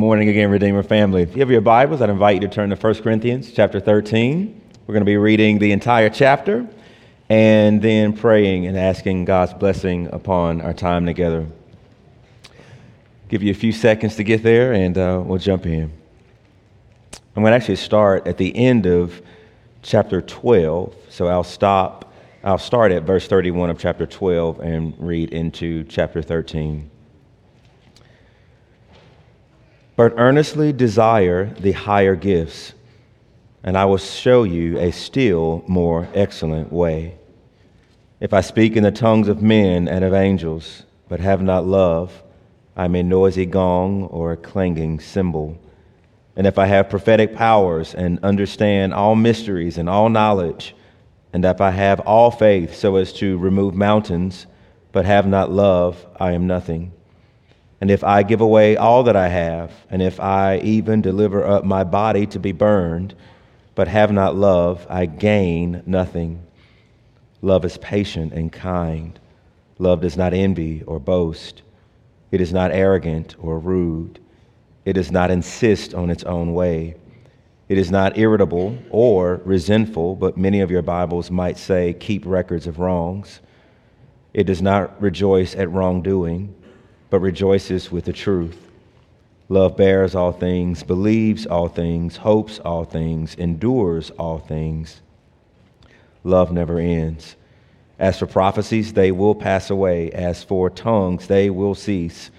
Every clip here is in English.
morning again, Redeemer family. If you have your Bibles, I'd invite you to turn to 1 Corinthians chapter 13. We're going to be reading the entire chapter and then praying and asking God's blessing upon our time together. Give you a few seconds to get there and uh, we'll jump in. I'm going to actually start at the end of chapter 12, so I'll stop. I'll start at verse 31 of chapter 12 and read into chapter 13. But earnestly desire the higher gifts, and I will show you a still more excellent way. If I speak in the tongues of men and of angels, but have not love, I am a noisy gong or a clanging cymbal. And if I have prophetic powers and understand all mysteries and all knowledge, and if I have all faith so as to remove mountains, but have not love, I am nothing. And if I give away all that I have, and if I even deliver up my body to be burned, but have not love, I gain nothing. Love is patient and kind. Love does not envy or boast. It is not arrogant or rude. It does not insist on its own way. It is not irritable or resentful, but many of your Bibles might say, keep records of wrongs. It does not rejoice at wrongdoing but rejoices with the truth. Love bears all things, believes all things, hopes all things, endures all things. Love never ends. As for prophecies, they will pass away. As for tongues, they will cease.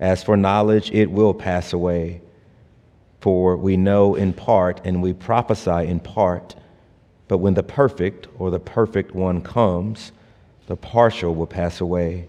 As for knowledge, it will pass away. For we know in part and we prophesy in part. But when the perfect or the perfect one comes, the partial will pass away.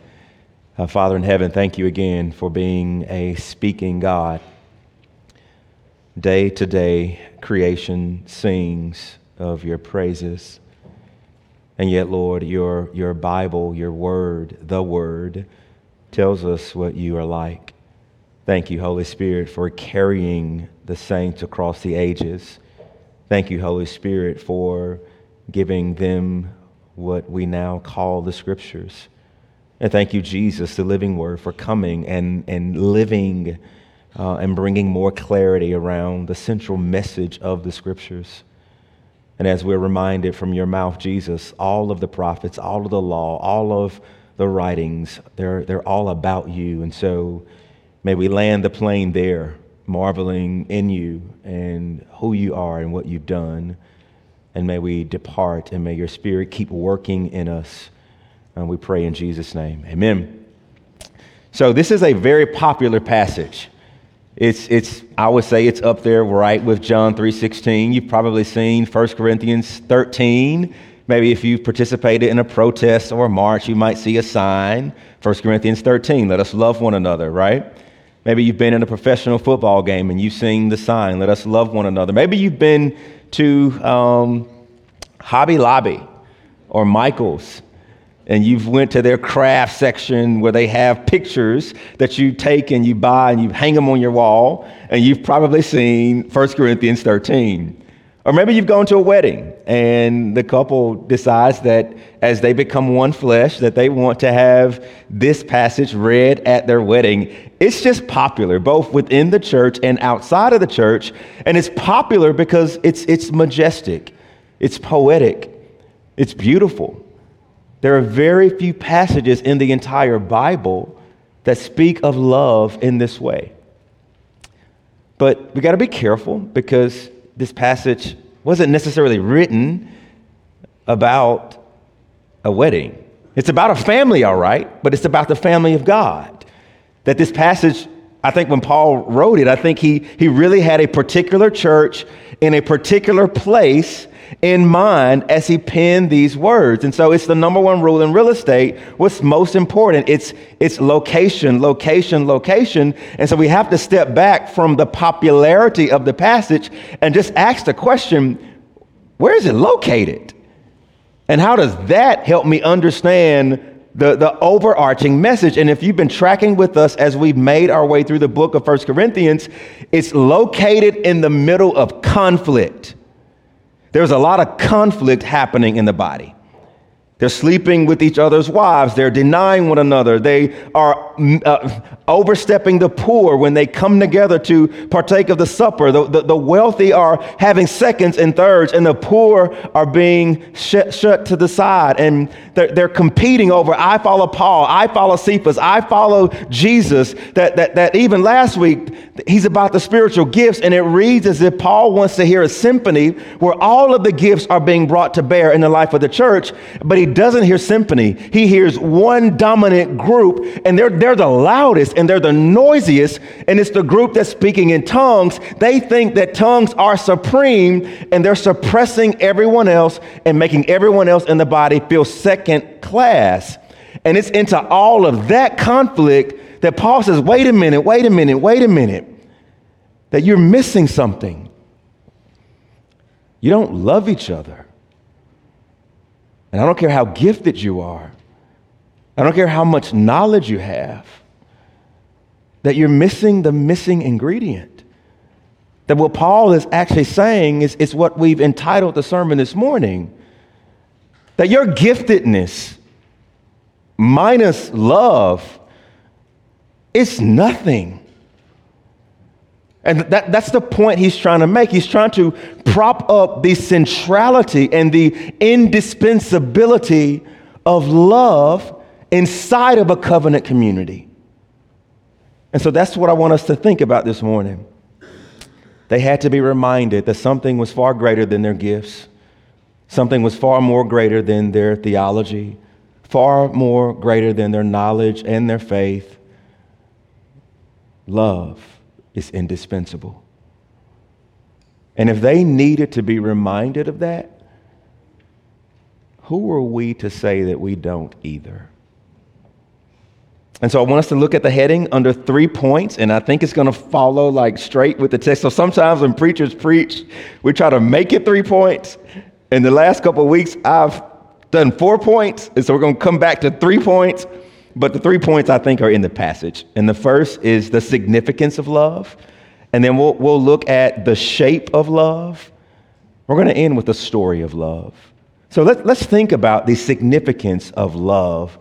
Uh, Father in heaven, thank you again for being a speaking God. Day to day, creation sings of your praises. And yet, Lord, your, your Bible, your word, the word, tells us what you are like. Thank you, Holy Spirit, for carrying the saints across the ages. Thank you, Holy Spirit, for giving them what we now call the scriptures. And thank you, Jesus, the living word, for coming and, and living uh, and bringing more clarity around the central message of the scriptures. And as we're reminded from your mouth, Jesus, all of the prophets, all of the law, all of the writings, they're, they're all about you. And so may we land the plane there, marveling in you and who you are and what you've done. And may we depart and may your spirit keep working in us and we pray in Jesus' name. Amen. So, this is a very popular passage. It's, it's, I would say it's up there right with John 3.16. You've probably seen 1 Corinthians 13. Maybe if you've participated in a protest or a march, you might see a sign, 1 Corinthians 13, let us love one another, right? Maybe you've been in a professional football game and you've seen the sign, let us love one another. Maybe you've been to um, Hobby Lobby or Michael's and you've went to their craft section where they have pictures that you take and you buy and you hang them on your wall. And you've probably seen 1 corinthians 13 or maybe you've gone to a wedding and the couple decides that as they become one flesh that they want to have this passage read at their wedding. It's just popular both within the church and outside of the church. And it's popular because it's, it's majestic. It's poetic. It's beautiful there are very few passages in the entire Bible that speak of love in this way. But we got to be careful because this passage wasn't necessarily written about a wedding. It's about a family, all right, but it's about the family of God. That this passage, I think when Paul wrote it, I think he, he really had a particular church in a particular place in mind as he penned these words. And so it's the number one rule in real estate. What's most important? It's, it's location, location, location. And so we have to step back from the popularity of the passage and just ask the question, where is it located? And how does that help me understand the, the overarching message. And if you've been tracking with us as we've made our way through the book of First Corinthians, it's located in the middle of conflict. There's a lot of conflict happening in the body. They're sleeping with each other's wives. They're denying one another. They are mm, uh, overstepping the poor when they come together to partake of the supper. The, the, the, wealthy are having seconds and thirds, and the poor are being sh- shut to the side. And they're, they're, competing over I follow Paul, I follow Cephas, I follow Jesus. That, that, that even last week, he's about the spiritual gifts, and it reads as if Paul wants to hear a symphony where all of the gifts are being brought to bear in the life of the church, but he doesn't hear symphony. He hears one dominant group, and they're, they're the loudest and they're the noisiest, and it's the group that's speaking in tongues. They think that tongues are supreme, and they're suppressing everyone else and making everyone else in the body feel second class. And it's into all of that conflict that Paul says, wait a minute, wait a minute, wait a minute, that you're missing something. You don't love each other. And I don't care how gifted you are, I don't care how much knowledge you have, that you're missing the missing ingredient. That what Paul is actually saying is, is what we've entitled the sermon this morning. That your giftedness minus love is nothing. And that, that's the point he's trying to make. He's trying to prop up the centrality and the indispensability of love inside of a covenant community. And so that's what I want us to think about this morning. They had to be reminded that something was far greater than their gifts, something was far more greater than their theology, far more greater than their knowledge and their faith. Love is indispensable. And if they needed to be reminded of that, who are we to say that we don't either? And so I want us to look at the heading under three points, and I think it's going to follow like straight with the text. So sometimes when preachers preach, we try to make it three points. In the last couple of weeks, I've done four points, and so we're going to come back to three points. But the three points I think are in the passage. And the first is the significance of love. And then we'll, we'll look at the shape of love. We're going to end with the story of love. So let, let's think about the significance of love.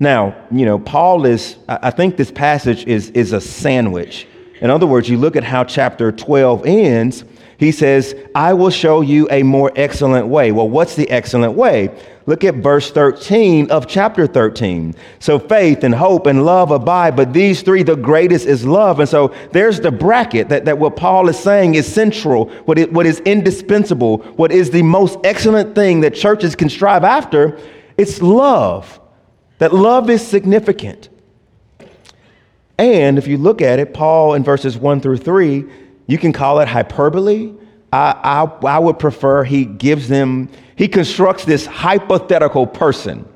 Now, you know, Paul is, I think this passage is, is a sandwich. In other words, you look at how chapter 12 ends, he says, I will show you a more excellent way. Well, what's the excellent way? Look at verse 13 of chapter 13. So faith and hope and love abide, but these three, the greatest is love. And so there's the bracket that, that what Paul is saying is central, what, it, what is indispensable, what is the most excellent thing that churches can strive after. It's love. That love is significant. And if you look at it, Paul in verses 1 through 3, you can call it hyperbole. I, I, I would prefer he gives them he constructs this hypothetical person,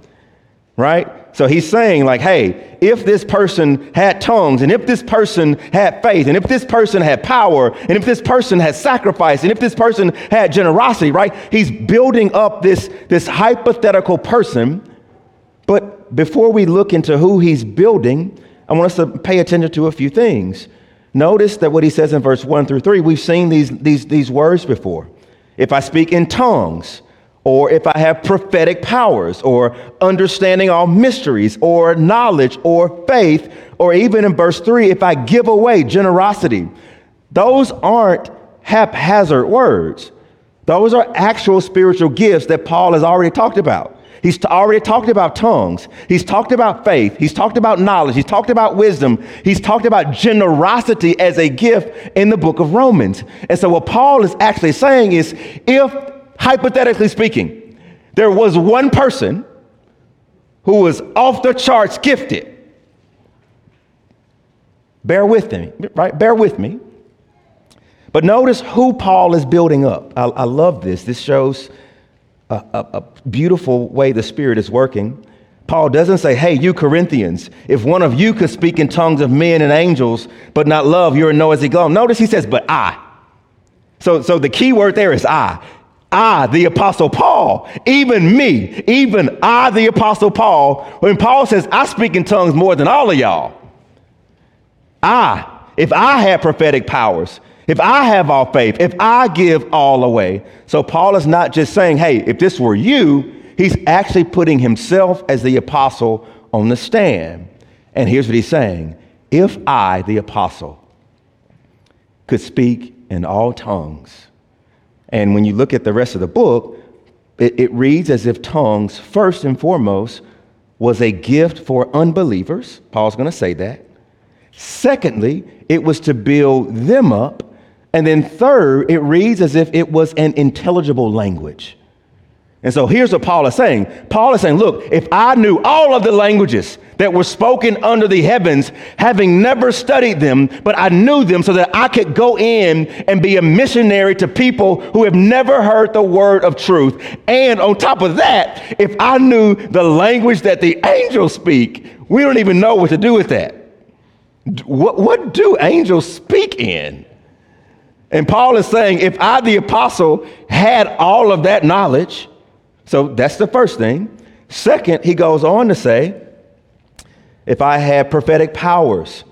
right? So he's saying, like, hey, if this person had tongues, and if this person had faith, and if this person had power, and if this person had sacrifice, and if this person had generosity, right? He's building up this, this hypothetical person. But before we look into who he's building, I want us to pay attention to a few things. Notice that what he says in verse 1 through 3, we've seen these, these, these words before. If I speak in tongues, or if I have prophetic powers, or understanding all mysteries, or knowledge, or faith, or even in verse 3, if I give away generosity. Those aren't haphazard words. Those are actual spiritual gifts that Paul has already talked about. He's already talked about tongues. He's talked about faith. He's talked about knowledge. He's talked about wisdom. He's talked about generosity as a gift in the book of Romans. And so, what Paul is actually saying is if hypothetically speaking, there was one person who was off the charts gifted. Bear with me, right? Bear with me. But notice who Paul is building up. I, I love this. This shows a, a, a beautiful way the Spirit is working. Paul doesn't say, hey, you Corinthians, if one of you could speak in tongues of men and angels, but not love, you're a noisy glum. Notice he says, but I. So, so the key word there is I. I, the Apostle Paul, even me, even I, the Apostle Paul, when Paul says, I speak in tongues more than all of y'all. I, if I had prophetic powers, if I have all faith, if I give all away. So Paul is not just saying, hey, if this were you, he's actually putting himself as the apostle on the stand. And here's what he's saying If I, the apostle, could speak in all tongues, and when you look at the rest of the book, it, it reads as if tongues, first and foremost, was a gift for unbelievers. Paul's going to say that. Secondly, it was to build them up. And then third, it reads as if it was an intelligible language. And so here's what Paul is saying. Paul is saying, look, if I knew all of the languages that were spoken under the heavens, having never studied them, but I knew them so that I could go in and be a missionary to people who have never heard the word of truth. And on top of that, if I knew the language that the angels speak, we don't even know what to do with that. What, what do angels speak in? And Paul is saying, if I, the apostle, had all of that knowledge, so that's the first thing. Second, he goes on to say, if I had prophetic powers,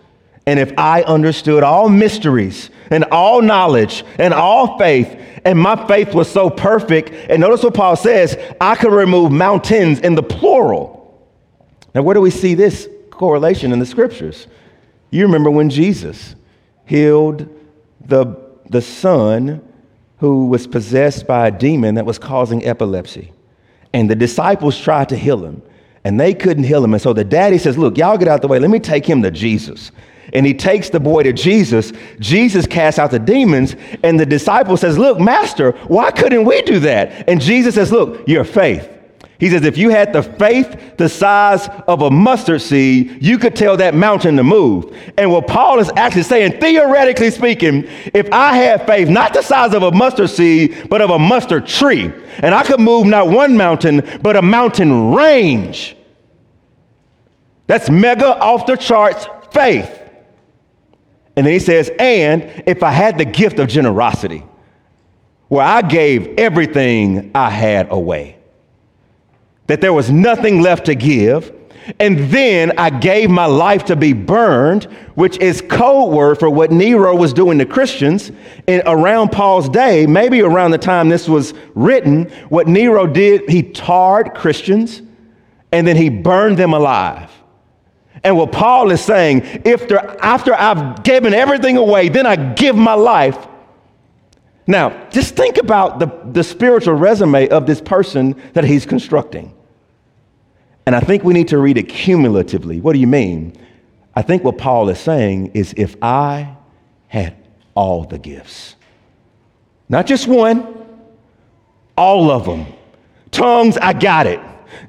and if I understood all mysteries and all knowledge and all faith, and my faith was so perfect, and notice what Paul says, I could remove mountains in the plural. Now, where do we see this correlation in the scriptures? You remember when Jesus healed the, the son who was possessed by a demon that was causing epilepsy. And the disciples tried to heal him, and they couldn't heal him. And so the daddy says, Look, y'all get out the way. Let me take him to Jesus. And he takes the boy to Jesus. Jesus casts out the demons, and the disciple says, Look, master, why couldn't we do that? And Jesus says, Look, your faith. He says, if you had the faith the size of a mustard seed, you could tell that mountain to move. And what Paul is actually saying, theoretically speaking, if I had faith, not the size of a mustard seed, but of a mustard tree, and I could move not one mountain, but a mountain range. That's mega off the charts faith. And then he says, and if I had the gift of generosity, where I gave everything I had away that there was nothing left to give. And then I gave my life to be burned, which is code word for what Nero was doing to Christians. And around Paul's day, maybe around the time this was written, what Nero did, he tarred Christians and then he burned them alive. And what Paul is saying, after, after I've given everything away, then I give my life. Now, just think about the, the spiritual resume of this person that he's constructing. And I think we need to read it cumulatively. What do you mean? I think what Paul is saying is if I had all the gifts, not just one, all of them. Tongues, I got it.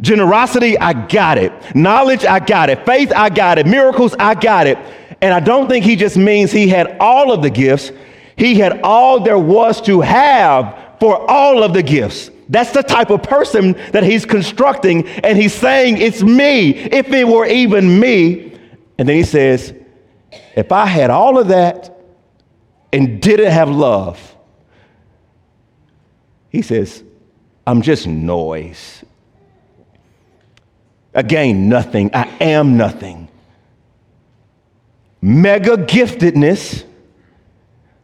Generosity, I got it. Knowledge, I got it. Faith, I got it. Miracles, I got it. And I don't think he just means he had all of the gifts, he had all there was to have for all of the gifts. That's the type of person that he's constructing, and he's saying, It's me, if it were even me. And then he says, If I had all of that and didn't have love, he says, I'm just noise. Again, nothing. I am nothing. Mega giftedness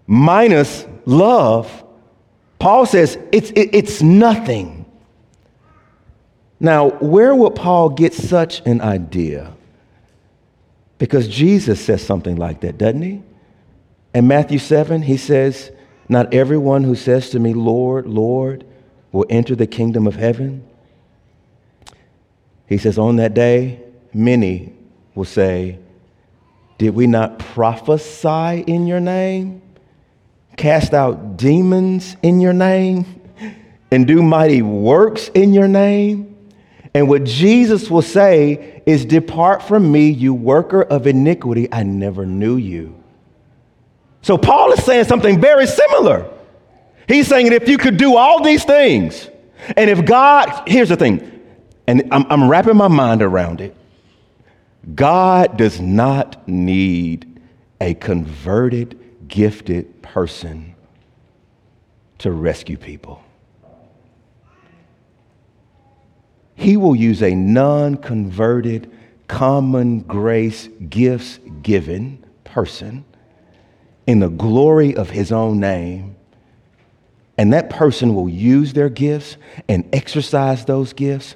minus love Paul says it's, it, it's nothing. Now, where would Paul get such an idea? Because Jesus says something like that, doesn't he? In Matthew 7, he says, Not everyone who says to me, Lord, Lord, will enter the kingdom of heaven. He says, On that day, many will say, Did we not prophesy in your name? Cast out demons in your name and do mighty works in your name. And what Jesus will say is, Depart from me, you worker of iniquity, I never knew you. So Paul is saying something very similar. He's saying that if you could do all these things, and if God, here's the thing, and I'm, I'm wrapping my mind around it. God does not need a converted, gifted person to rescue people. He will use a non converted, common grace, gifts given person in the glory of his own name. And that person will use their gifts and exercise those gifts,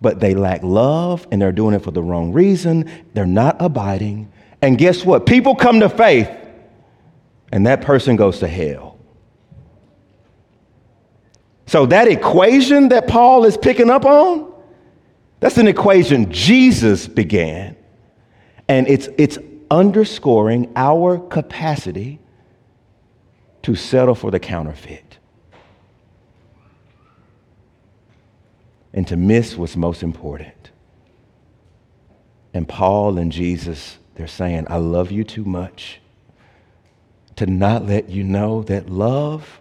but they lack love and they're doing it for the wrong reason. They're not abiding. And guess what? People come to faith and that person goes to hell. So, that equation that Paul is picking up on, that's an equation Jesus began. And it's, it's underscoring our capacity to settle for the counterfeit and to miss what's most important. And Paul and Jesus, they're saying, I love you too much to not let you know that love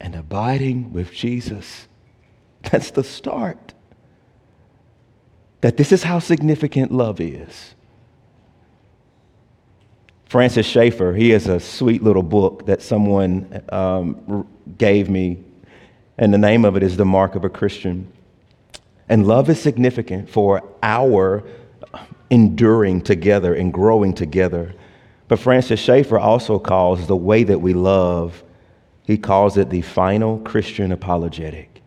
and abiding with Jesus, that's the start that this is how significant love is. Francis Schaeffer, he has a sweet little book that someone um, gave me, and the name of it is The Mark of a Christian. And love is significant for our enduring together and growing together. But Francis Schaeffer also calls the way that we love, he calls it the final Christian apologetic.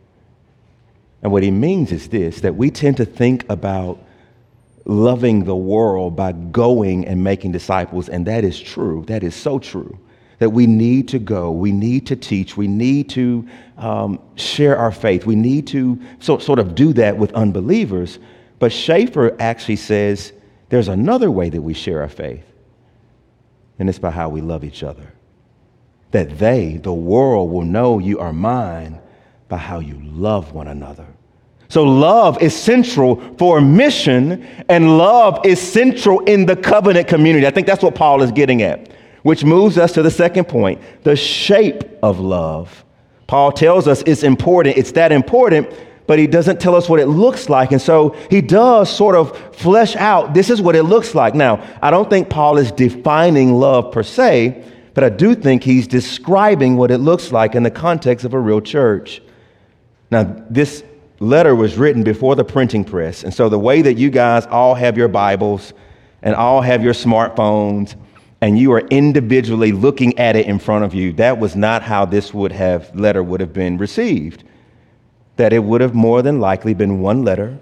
And what he means is this that we tend to think about loving the world by going and making disciples, and that is true. That is so true. That we need to go, we need to teach, we need to um, share our faith, we need to so, sort of do that with unbelievers. But Schaeffer actually says there's another way that we share our faith, and it's by how we love each other. That they, the world, will know you are mine by how you love one another. So, love is central for mission, and love is central in the covenant community. I think that's what Paul is getting at, which moves us to the second point the shape of love. Paul tells us it's important, it's that important, but he doesn't tell us what it looks like. And so he does sort of flesh out this is what it looks like. Now, I don't think Paul is defining love per se, but I do think he's describing what it looks like in the context of a real church. Now, this letter was written before the printing press. And so, the way that you guys all have your Bibles and all have your smartphones and you are individually looking at it in front of you, that was not how this would have letter would have been received. That it would have more than likely been one letter.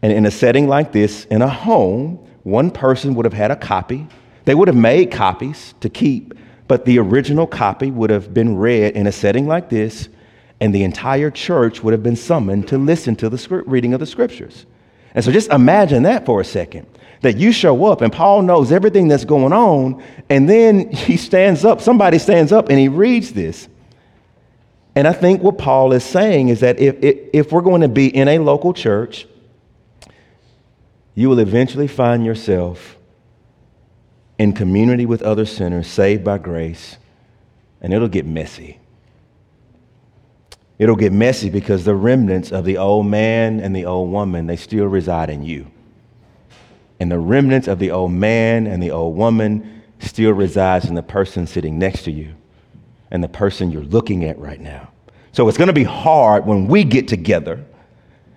And in a setting like this, in a home, one person would have had a copy. They would have made copies to keep, but the original copy would have been read in a setting like this and the entire church would have been summoned to listen to the reading of the scriptures. And so just imagine that for a second that you show up and Paul knows everything that's going on, and then he stands up, somebody stands up and he reads this. And I think what Paul is saying is that if, if, if we're going to be in a local church, you will eventually find yourself in community with other sinners saved by grace, and it'll get messy. It'll get messy because the remnants of the old man and the old woman, they still reside in you. And the remnants of the old man and the old woman still resides in the person sitting next to you and the person you're looking at right now. So it's going to be hard when we get together.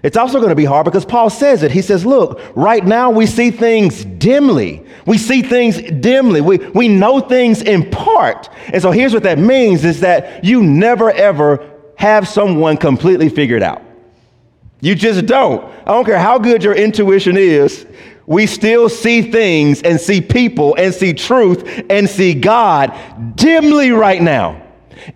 It's also going to be hard because Paul says it. He says, Look, right now we see things dimly. We see things dimly. We, we know things in part. And so here's what that means is that you never ever have someone completely figured out. You just don't. I don't care how good your intuition is. We still see things and see people and see truth and see God dimly right now,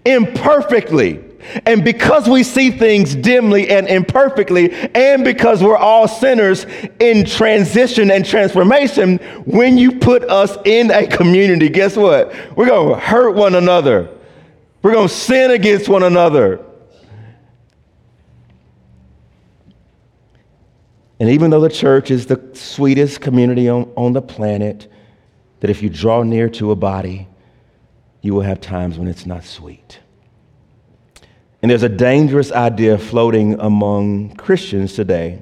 imperfectly. And because we see things dimly and imperfectly, and because we're all sinners in transition and transformation, when you put us in a community, guess what? We're going to hurt one another. We're going to sin against one another. And even though the church is the sweetest community on, on the planet, that if you draw near to a body, you will have times when it's not sweet. And there's a dangerous idea floating among Christians today.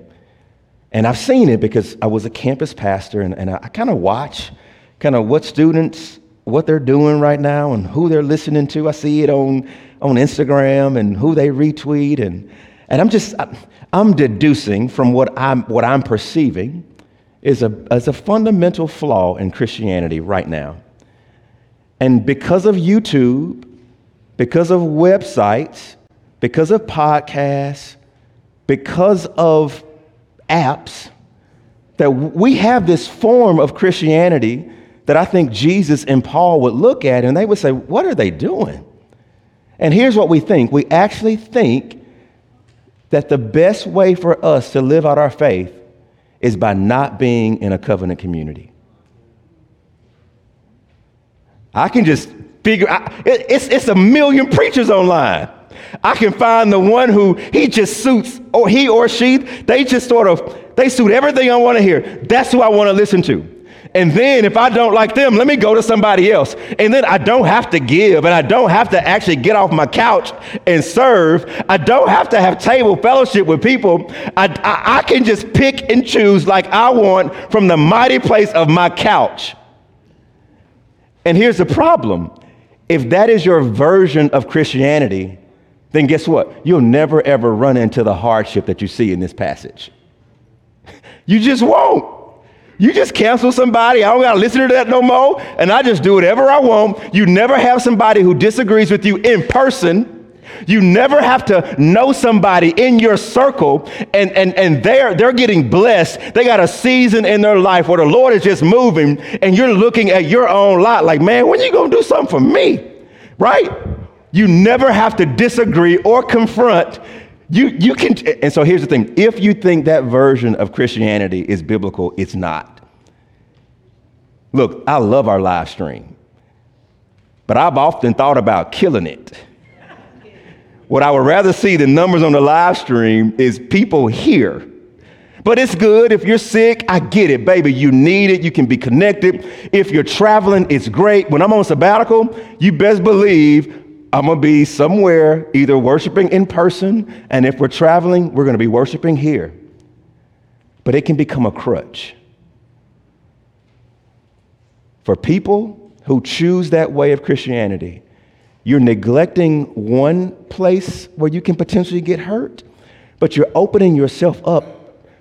And I've seen it because I was a campus pastor and, and I, I kind of watch kind of what students, what they're doing right now and who they're listening to. I see it on, on Instagram and who they retweet. And, and I'm just, I'm deducing from what I'm, what I'm perceiving is a, is a fundamental flaw in Christianity right now. And because of YouTube, because of websites, because of podcasts, because of apps, that we have this form of Christianity that I think Jesus and Paul would look at and they would say, What are they doing? And here's what we think we actually think that the best way for us to live out our faith is by not being in a covenant community. I can just figure out, it's, it's a million preachers online. I can find the one who he just suits, or he or she, they just sort of, they suit everything I want to hear. That's who I want to listen to. And then if I don't like them, let me go to somebody else. And then I don't have to give and I don't have to actually get off my couch and serve. I don't have to have table fellowship with people. I, I, I can just pick and choose like I want from the mighty place of my couch. And here's the problem if that is your version of Christianity, then guess what? You'll never ever run into the hardship that you see in this passage. You just won't. You just cancel somebody. I don't got to listen to that no more. And I just do whatever I want. You never have somebody who disagrees with you in person. You never have to know somebody in your circle and, and, and they're, they're getting blessed. They got a season in their life where the Lord is just moving and you're looking at your own lot like, man, when you going to do something for me? Right? You never have to disagree or confront. You, you can, and so here's the thing if you think that version of Christianity is biblical, it's not. Look, I love our live stream, but I've often thought about killing it. What I would rather see the numbers on the live stream is people here. But it's good. If you're sick, I get it, baby. You need it. You can be connected. If you're traveling, it's great. When I'm on sabbatical, you best believe I'm to be somewhere either worshiping in person, and if we're traveling, we're to be worshiping here. But it can become a crutch. For people who choose that way of Christianity, you're neglecting one place where you can potentially get hurt, but you're opening yourself up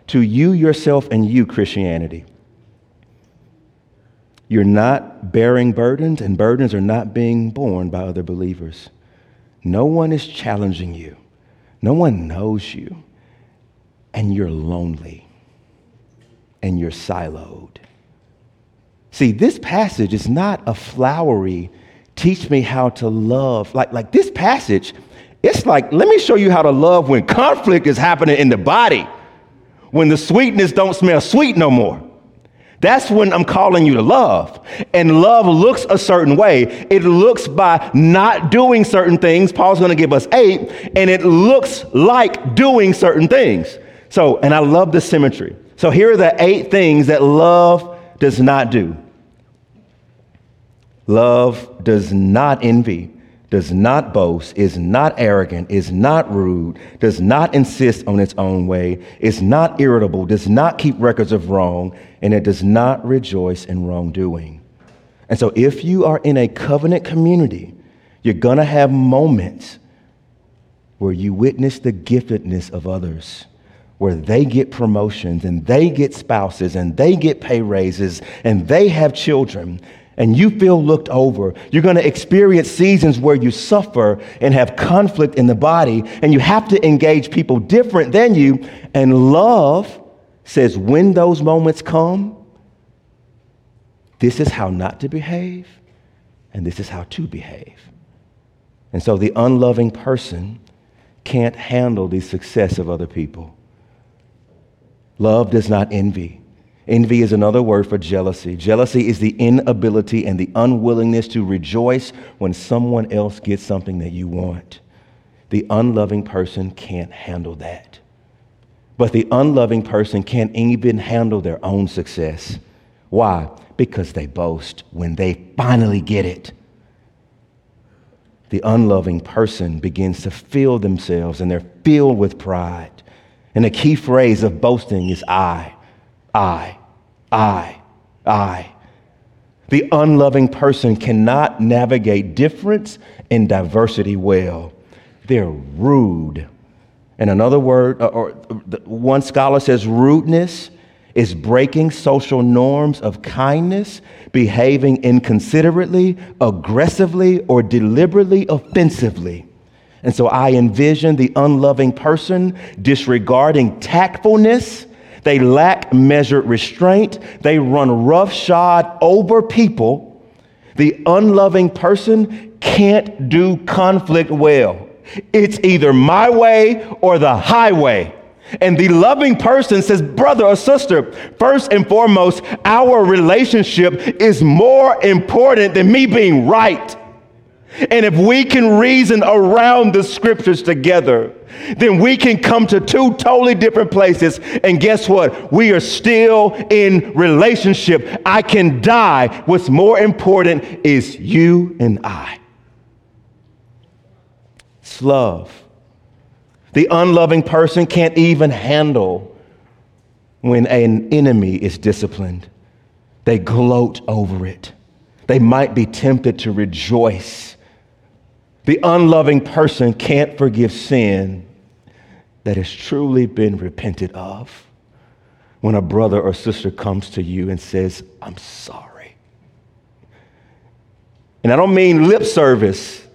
to you, yourself, and you, Christianity. You're not bearing burdens, and burdens are not being borne by other believers. No one is challenging you, no one knows you, and you're lonely and you're siloed. See, this passage is not a flowery, teach me how to love. Like, like this passage, it's like, let me show you how to love when conflict is happening in the body, when the sweetness don't smell sweet no more. That's when I'm calling you to love. And love looks a certain way. It looks by not doing certain things. Paul's going to give us eight, and it looks like doing certain things. So, and I love the symmetry. So, here are the eight things that love does not do love does not envy does not boast, is not arrogant, is not rude, does not insist on its own way, is not irritable, does not keep records of wrong, and it does not rejoice in wrongdoing. And so, if you are in a covenant community, you're going to have moments where you witness the giftedness of others, where they get promotions and they get spouses and they get pay raises and they have children and you feel looked over. You're going to experience seasons where you suffer and have conflict in the body, and you have to engage people different than you. And love says, when those moments come, this is how not to behave, and this is how to behave. And so the unloving person can't handle the success of other people. Love does not envy. Envy is another word for jealousy. Jealousy is the inability and the unwillingness to rejoice when someone else gets something that you want. The unloving person can't handle that. But the unloving person can't even handle their own success. Why? Because they boast when they finally get it. the unloving person begins to feel themselves and they're filled with pride. And the key phrase of boasting is I, I, I, I. The unloving person cannot navigate difference and diversity well. They're rude. And another word, uh, or one scholar says, rudeness is breaking social norms of kindness, behaving inconsiderately, aggressively, or deliberately offensively. And so I envision the unloving person disregarding tactfulness. They lack measured restraint. They run roughshod over people. The unloving person can't do conflict well. It's either my way or the highway. And the loving person says, brother or sister, first and foremost, our relationship is more important than me being right. And if we can reason around the scriptures together, then we can come to two totally different places. And guess what? We are still in relationship. I can die. What's more important is you and I. It's love. The unloving person can't even handle when an enemy is disciplined. They gloat over it. They might be tempted to rejoice. The unloving person can't forgive sin that has truly been repented of. When a brother or sister comes to you and says, I'm sorry. And I don't mean lip service.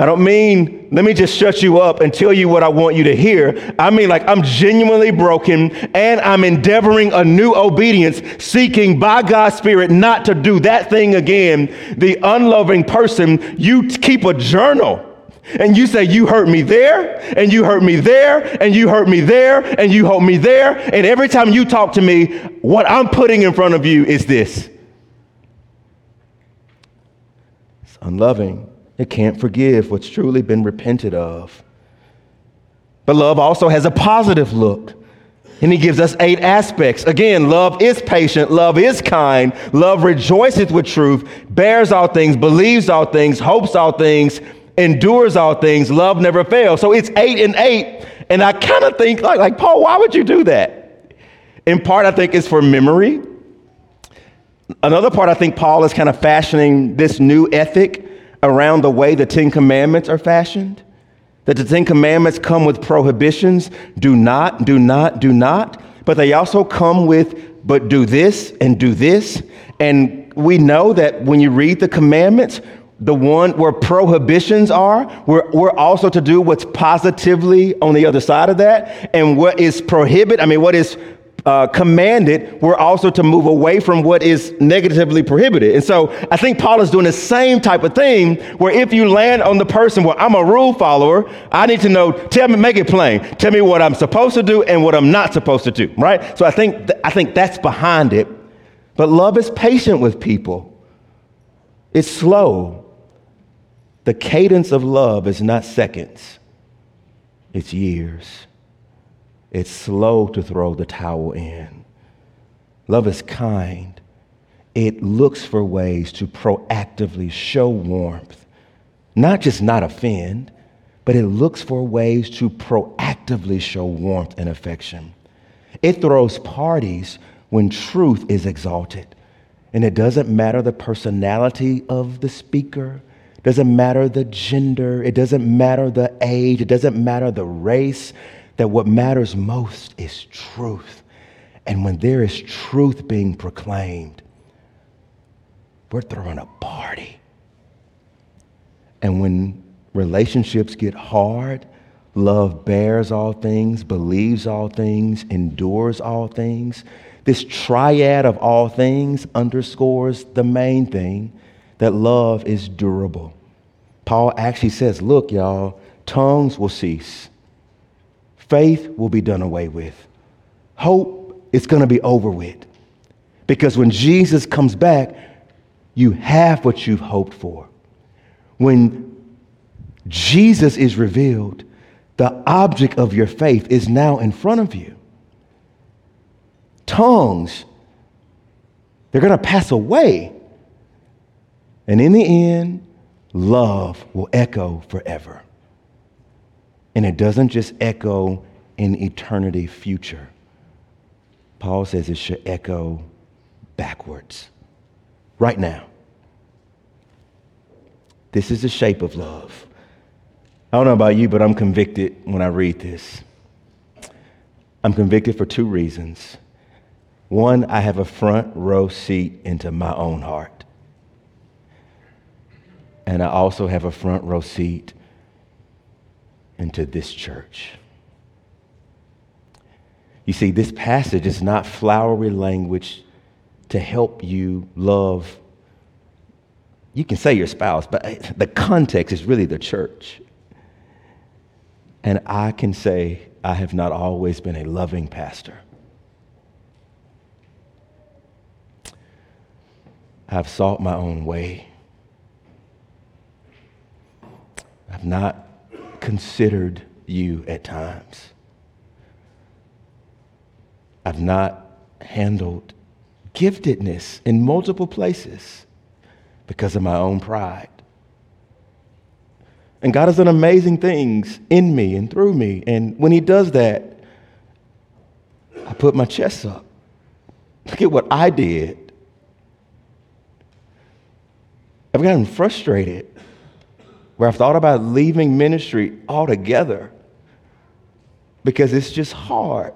I don't mean, let me just shut you up and tell you what I want you to hear. I mean, like, I'm genuinely broken and I'm endeavoring a new obedience, seeking by God's Spirit not to do that thing again. The unloving person, you keep a journal and you say, You hurt me there, and you hurt me there, and you hurt me there, and you hurt me there. And every time you talk to me, what I'm putting in front of you is this it's unloving. It can't forgive what's truly been repented of. But love also has a positive look. And he gives us eight aspects. Again, love is patient, love is kind, love rejoiceth with truth, bears all things, believes all things, hopes all things, endures all things, love never fails. So it's eight and eight. And I kind of think, like, like, Paul, why would you do that? In part, I think it's for memory. Another part, I think Paul is kind of fashioning this new ethic around the way the Ten Commandments are fashioned? That the Ten Commandments come with prohibitions do not, do not, do not, but they also come with but do this and do this. And we know that when you read the commandments, the one where prohibitions are, we're, we're also to do what's positively on the other side of that. And what is prohibit, I mean, what is uh, commanded, we're also to move away from what is negatively prohibited. And so I think Paul is doing the same type of thing where if you land on the person, well, I'm a rule follower, I need to know, tell me, make it plain. Tell me what I'm supposed to do and what I'm not supposed to do, right? So I think, th- I think that's behind it. But love is patient with people, it's slow. The cadence of love is not seconds, it's years. It's slow to throw the towel in. Love is kind. It looks for ways to proactively show warmth, not just not offend, but it looks for ways to proactively show warmth and affection. It throws parties when truth is exalted. And it doesn't matter the personality of the speaker, doesn't matter the gender, it doesn't matter the age, it doesn't matter the race that what matters most is truth. And when there is truth being proclaimed, we're throwing a party. And when relationships get hard, love bears all things, believes all things, endures all things. This triad of all things underscores the main thing that love is durable. Paul actually says, Look, y'all, tongues will cease, faith will be done away with. Hope is going to be over with. Because when Jesus comes back, you have what you've hoped for. When Jesus is revealed, the object of your faith is now in front of you. Tongues, they're going to pass away. And in the end, love will echo forever. And it doesn't just echo in eternity future. Paul says it should echo backwards, right now. This is the shape of love. I don't know about you, but I'm convicted when I read this. I'm convicted for two reasons. One, I have a front row seat into my own heart. And I also have a front row seat into this church. You see, this passage is not flowery language to help you love. You can say your spouse, but eh, the context is really the church. And I can say, I have not always been a loving pastor. I've sought my own way. I've not considered you at times. I've not handled giftedness in multiple places because of my own pride. And God has done amazing things in me and through me. And when He does that, I put my chest up. Look at what I did. I've gotten frustrated where I've thought about leaving ministry altogether because it's just hard.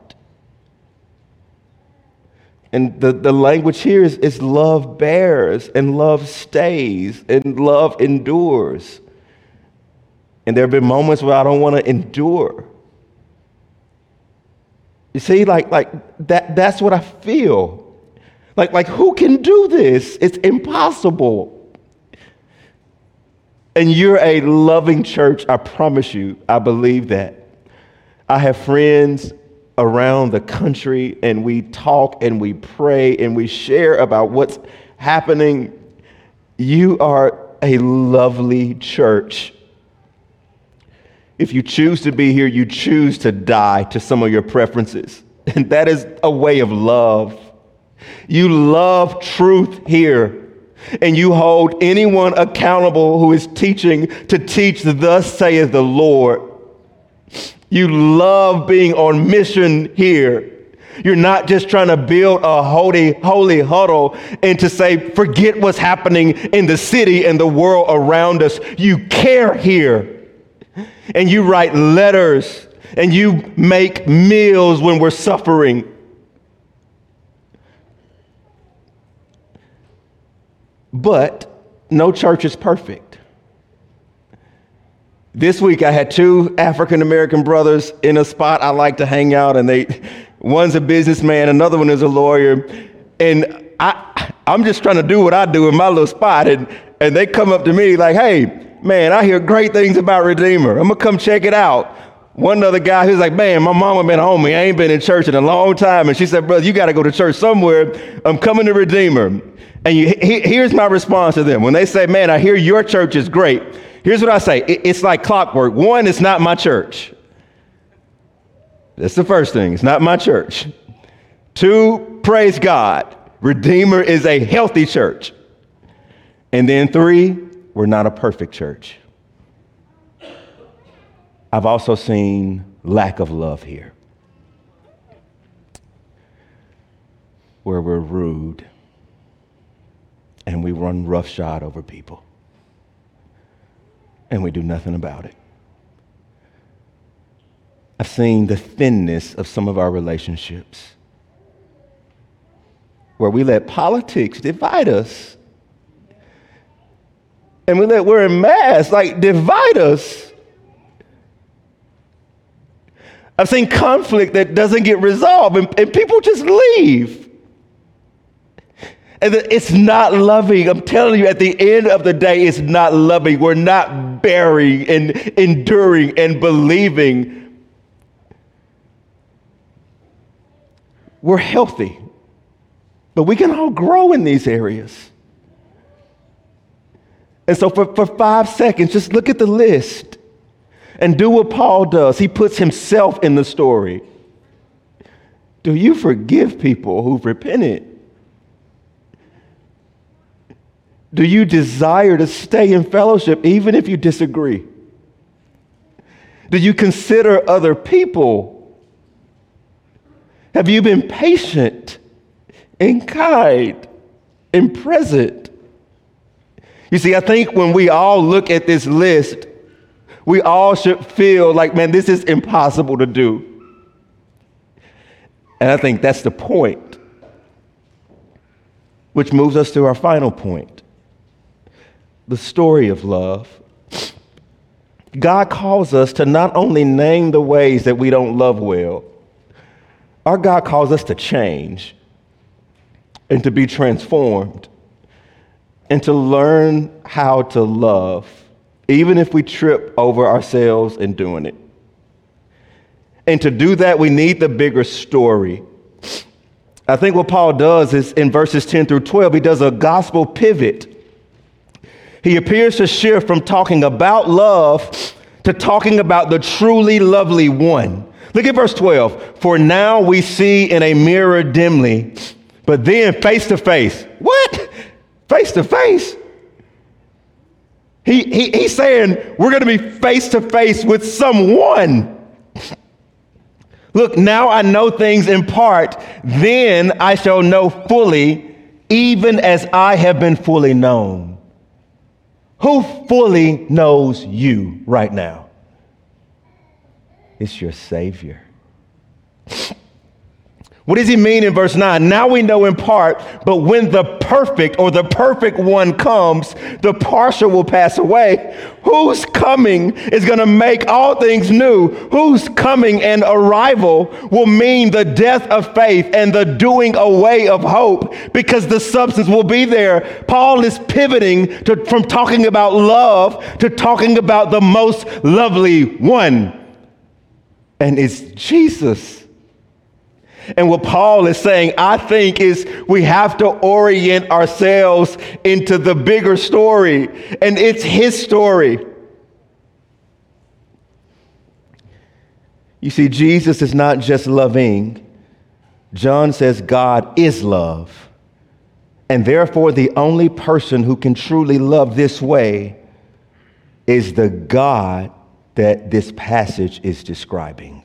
And the, the language here is, is love bears and love stays and love endures. And there have been moments where I don't want to endure. You see, like, like that, that's what I feel. Like, like, who can do this? It's impossible. And you're a loving church, I promise you. I believe that. I have friends around the country, and we talk and we pray and we share about what's happening. You are a lovely church. If you choose to be here, you choose to die to some of your preferences. And that is a way of love. You love truth here. And you hold anyone accountable who is teaching to teach, thus saith the Lord. You love being on mission here. You're not just trying to build a holy, holy huddle and to say, forget what's happening in the city and the world around us. You care here and you write letters and you make meals when we're suffering. But no church is perfect. This week I had two African American brothers in a spot I like to hang out, and they one's a businessman, another one is a lawyer. And I I'm just trying to do what I do in my little spot, and, and they come up to me like, hey, man, I hear great things about Redeemer. I'm gonna come check it out. One other guy who's like, man, my mama been home. I ain't been in church in a long time. And she said, brother, you got to go to church somewhere. I'm coming to Redeemer. And you, he, here's my response to them. When they say, man, I hear your church is great. Here's what I say. It, it's like clockwork. One, it's not my church. That's the first thing. It's not my church. Two, praise God. Redeemer is a healthy church. And then three, we're not a perfect church. I've also seen lack of love here, where we're rude and we run roughshod over people and we do nothing about it. I've seen the thinness of some of our relationships where we let politics divide us and we let wearing masks like divide us. I've seen conflict that doesn't get resolved and, and people just leave. And it's not loving. I'm telling you, at the end of the day, it's not loving. We're not bearing and enduring and believing. We're healthy, but we can all grow in these areas. And so, for, for five seconds, just look at the list and do what Paul does. He puts himself in the story. Do you forgive people who've repented? Do you desire to stay in fellowship even if you disagree? Do you consider other people? Have you been patient and kind and present? You see, I think when we all look at this list, we all should feel like, man, this is impossible to do. And I think that's the point, which moves us to our final point the story of love. God calls us to not only name the ways that we don't love well, our God calls us to change and to be transformed and to learn how to love even if we trip over ourselves in doing it. And to do that, we need the bigger story. I think what Paul does is in verses 10 through 12, he does a gospel pivot. He appears to shift from talking about love to talking about the truly lovely one. Look at verse 12. For now we see in a mirror dimly, but then face to face. What? Face to face? He, he, he's saying we're going to be face to face with someone. Look, now I know things in part, then I shall know fully, even as I have been fully known. Who fully knows you right now? It's your Savior. What does he mean in verse 9? Now we know in part, but when the perfect or the perfect one comes, the partial will pass away. Whose coming is going to make all things new? Whose coming and arrival will mean the death of faith and the doing away of hope because the substance will be there. Paul is pivoting to, from talking about love to talking about the most lovely one. And it's Jesus. And what Paul is saying, I think, is we have to orient ourselves into the bigger story, and it's his story. You see, Jesus is not just loving. John says God is love. And therefore, the only person who can truly love this way is the God that this passage is describing.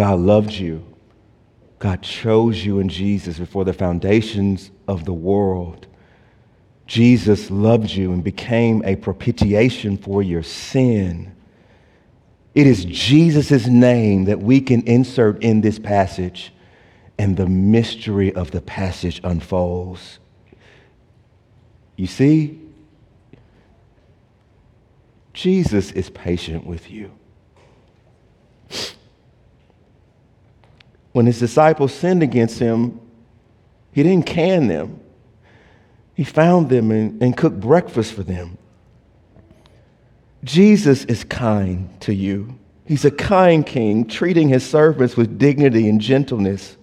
God loved you. God chose you in Jesus before the foundations of the world. Jesus loved you and became a propitiation for your sin. It is Jesus' name that we can insert in this passage, and the mystery of the passage unfolds. You see, Jesus is patient with you. When his disciples sinned against him, he didn't can them. He found them and, and cooked breakfast for them. Jesus is kind to you. He's a kind king, treating his servants with dignity and gentleness.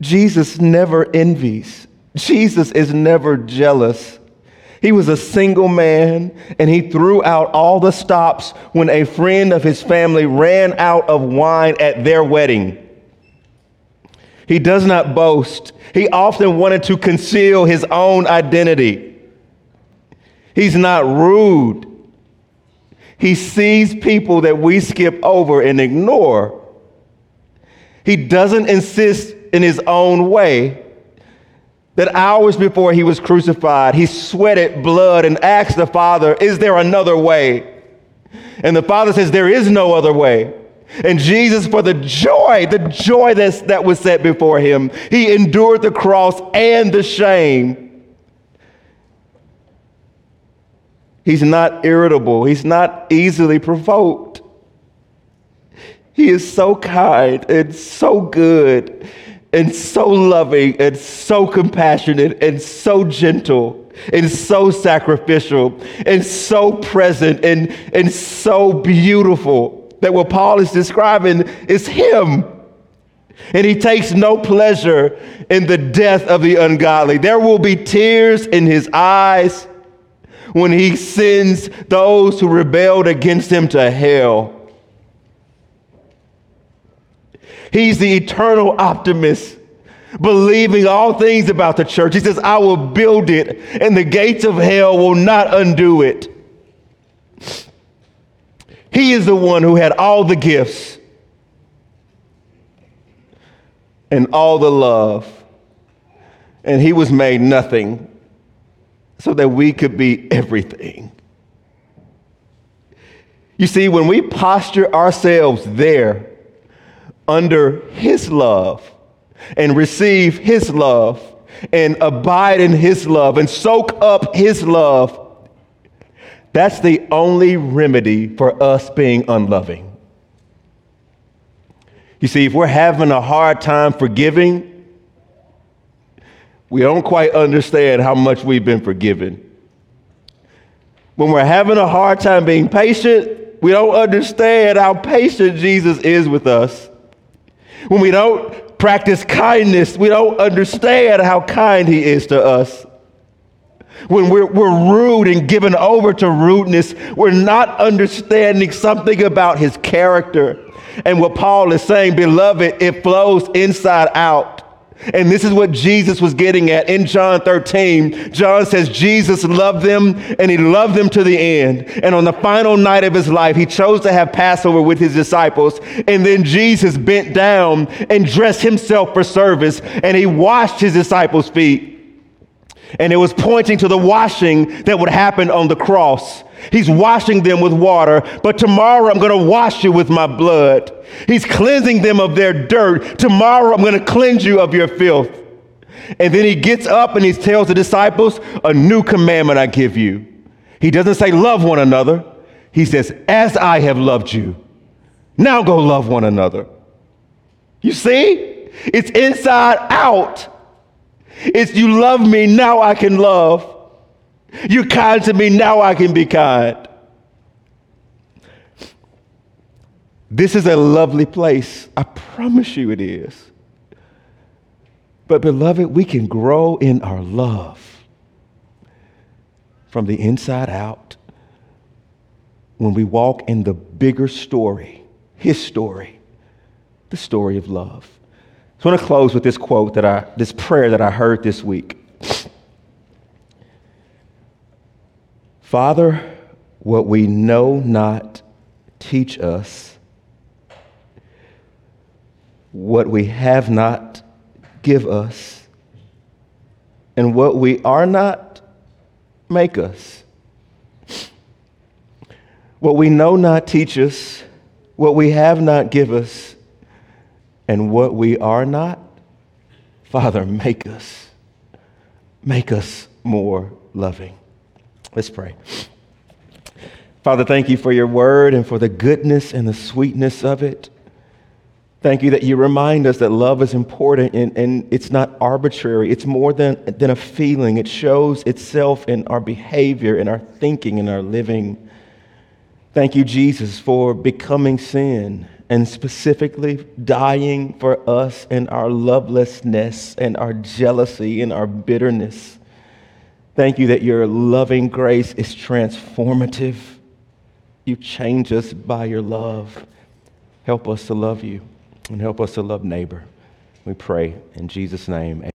Jesus never envies. Jesus is never jealous. He was a single man and he threw out all the stops when a friend of his family ran out of wine at their wedding. He does not boast. He often wanted to conceal his own identity. He's not rude. He sees people that we skip over and ignore. He doesn't insist in his own way that hours before he was crucified, he sweated blood and asked the Father, Is there another way? And the Father says, There is no other way. And Jesus, for the joy, the joy that's, that was set before him, he endured the cross and the shame. He's not irritable, he's not easily provoked. He is so kind and so good and so loving and so compassionate and so gentle and so sacrificial and so present and, and so beautiful that what Paul is describing is him. And he takes no pleasure in the death of the ungodly. There will be tears in his eyes when he sends those who rebelled against him to hell. He's the eternal optimist believing all things about the church. He says, I will build it, and the gates of hell will not undo it. He is the one who had all the gifts and all the love, and he was made nothing so that we could be everything. You see, when we posture ourselves there under his love and receive his love and abide in his love and soak up his love, that's the only remedy for us being unloving. You see, if we're having a hard time forgiving, we don't quite understand how much we've been forgiven. When we're having a hard time being patient, we don't understand how patient Jesus is with us. When we don't practice kindness, we don't understand how kind he is to us. When we're, we're rude and given over to rudeness, we're not understanding something about his character. And what Paul is saying, beloved, it flows inside out. And this is what Jesus was getting at in John 13. John says Jesus loved them and he loved them to the end. And on the final night of his life, he chose to have Passover with his disciples. And then Jesus bent down and dressed himself for service and he washed his disciples' feet. And it was pointing to the washing that would happen on the cross. He's washing them with water, but tomorrow I'm going to wash you with my blood. He's cleansing them of their dirt. Tomorrow I'm going to cleanse you of your filth. And then he gets up and he tells the disciples, A new commandment I give you. He doesn't say, Love one another. He says, As I have loved you, now go love one another. You see? It's inside out. It's you love me, now I can love. You're kind to me, now I can be kind. This is a lovely place. I promise you it is. But, beloved, we can grow in our love from the inside out when we walk in the bigger story, His story, the story of love. So I want to close with this quote that I, this prayer that I heard this week. Father, what we know not, teach us. What we have not, give us. And what we are not, make us. What we know not, teach us. What we have not, give us and what we are not, Father, make us, make us more loving. Let's pray. Father, thank you for your word and for the goodness and the sweetness of it. Thank you that you remind us that love is important and, and it's not arbitrary. It's more than, than a feeling. It shows itself in our behavior, in our thinking, in our living. Thank you, Jesus, for becoming sin and specifically dying for us and our lovelessness and our jealousy and our bitterness. Thank you that your loving grace is transformative. You change us by your love. Help us to love you and help us to love neighbor. We pray in Jesus' name.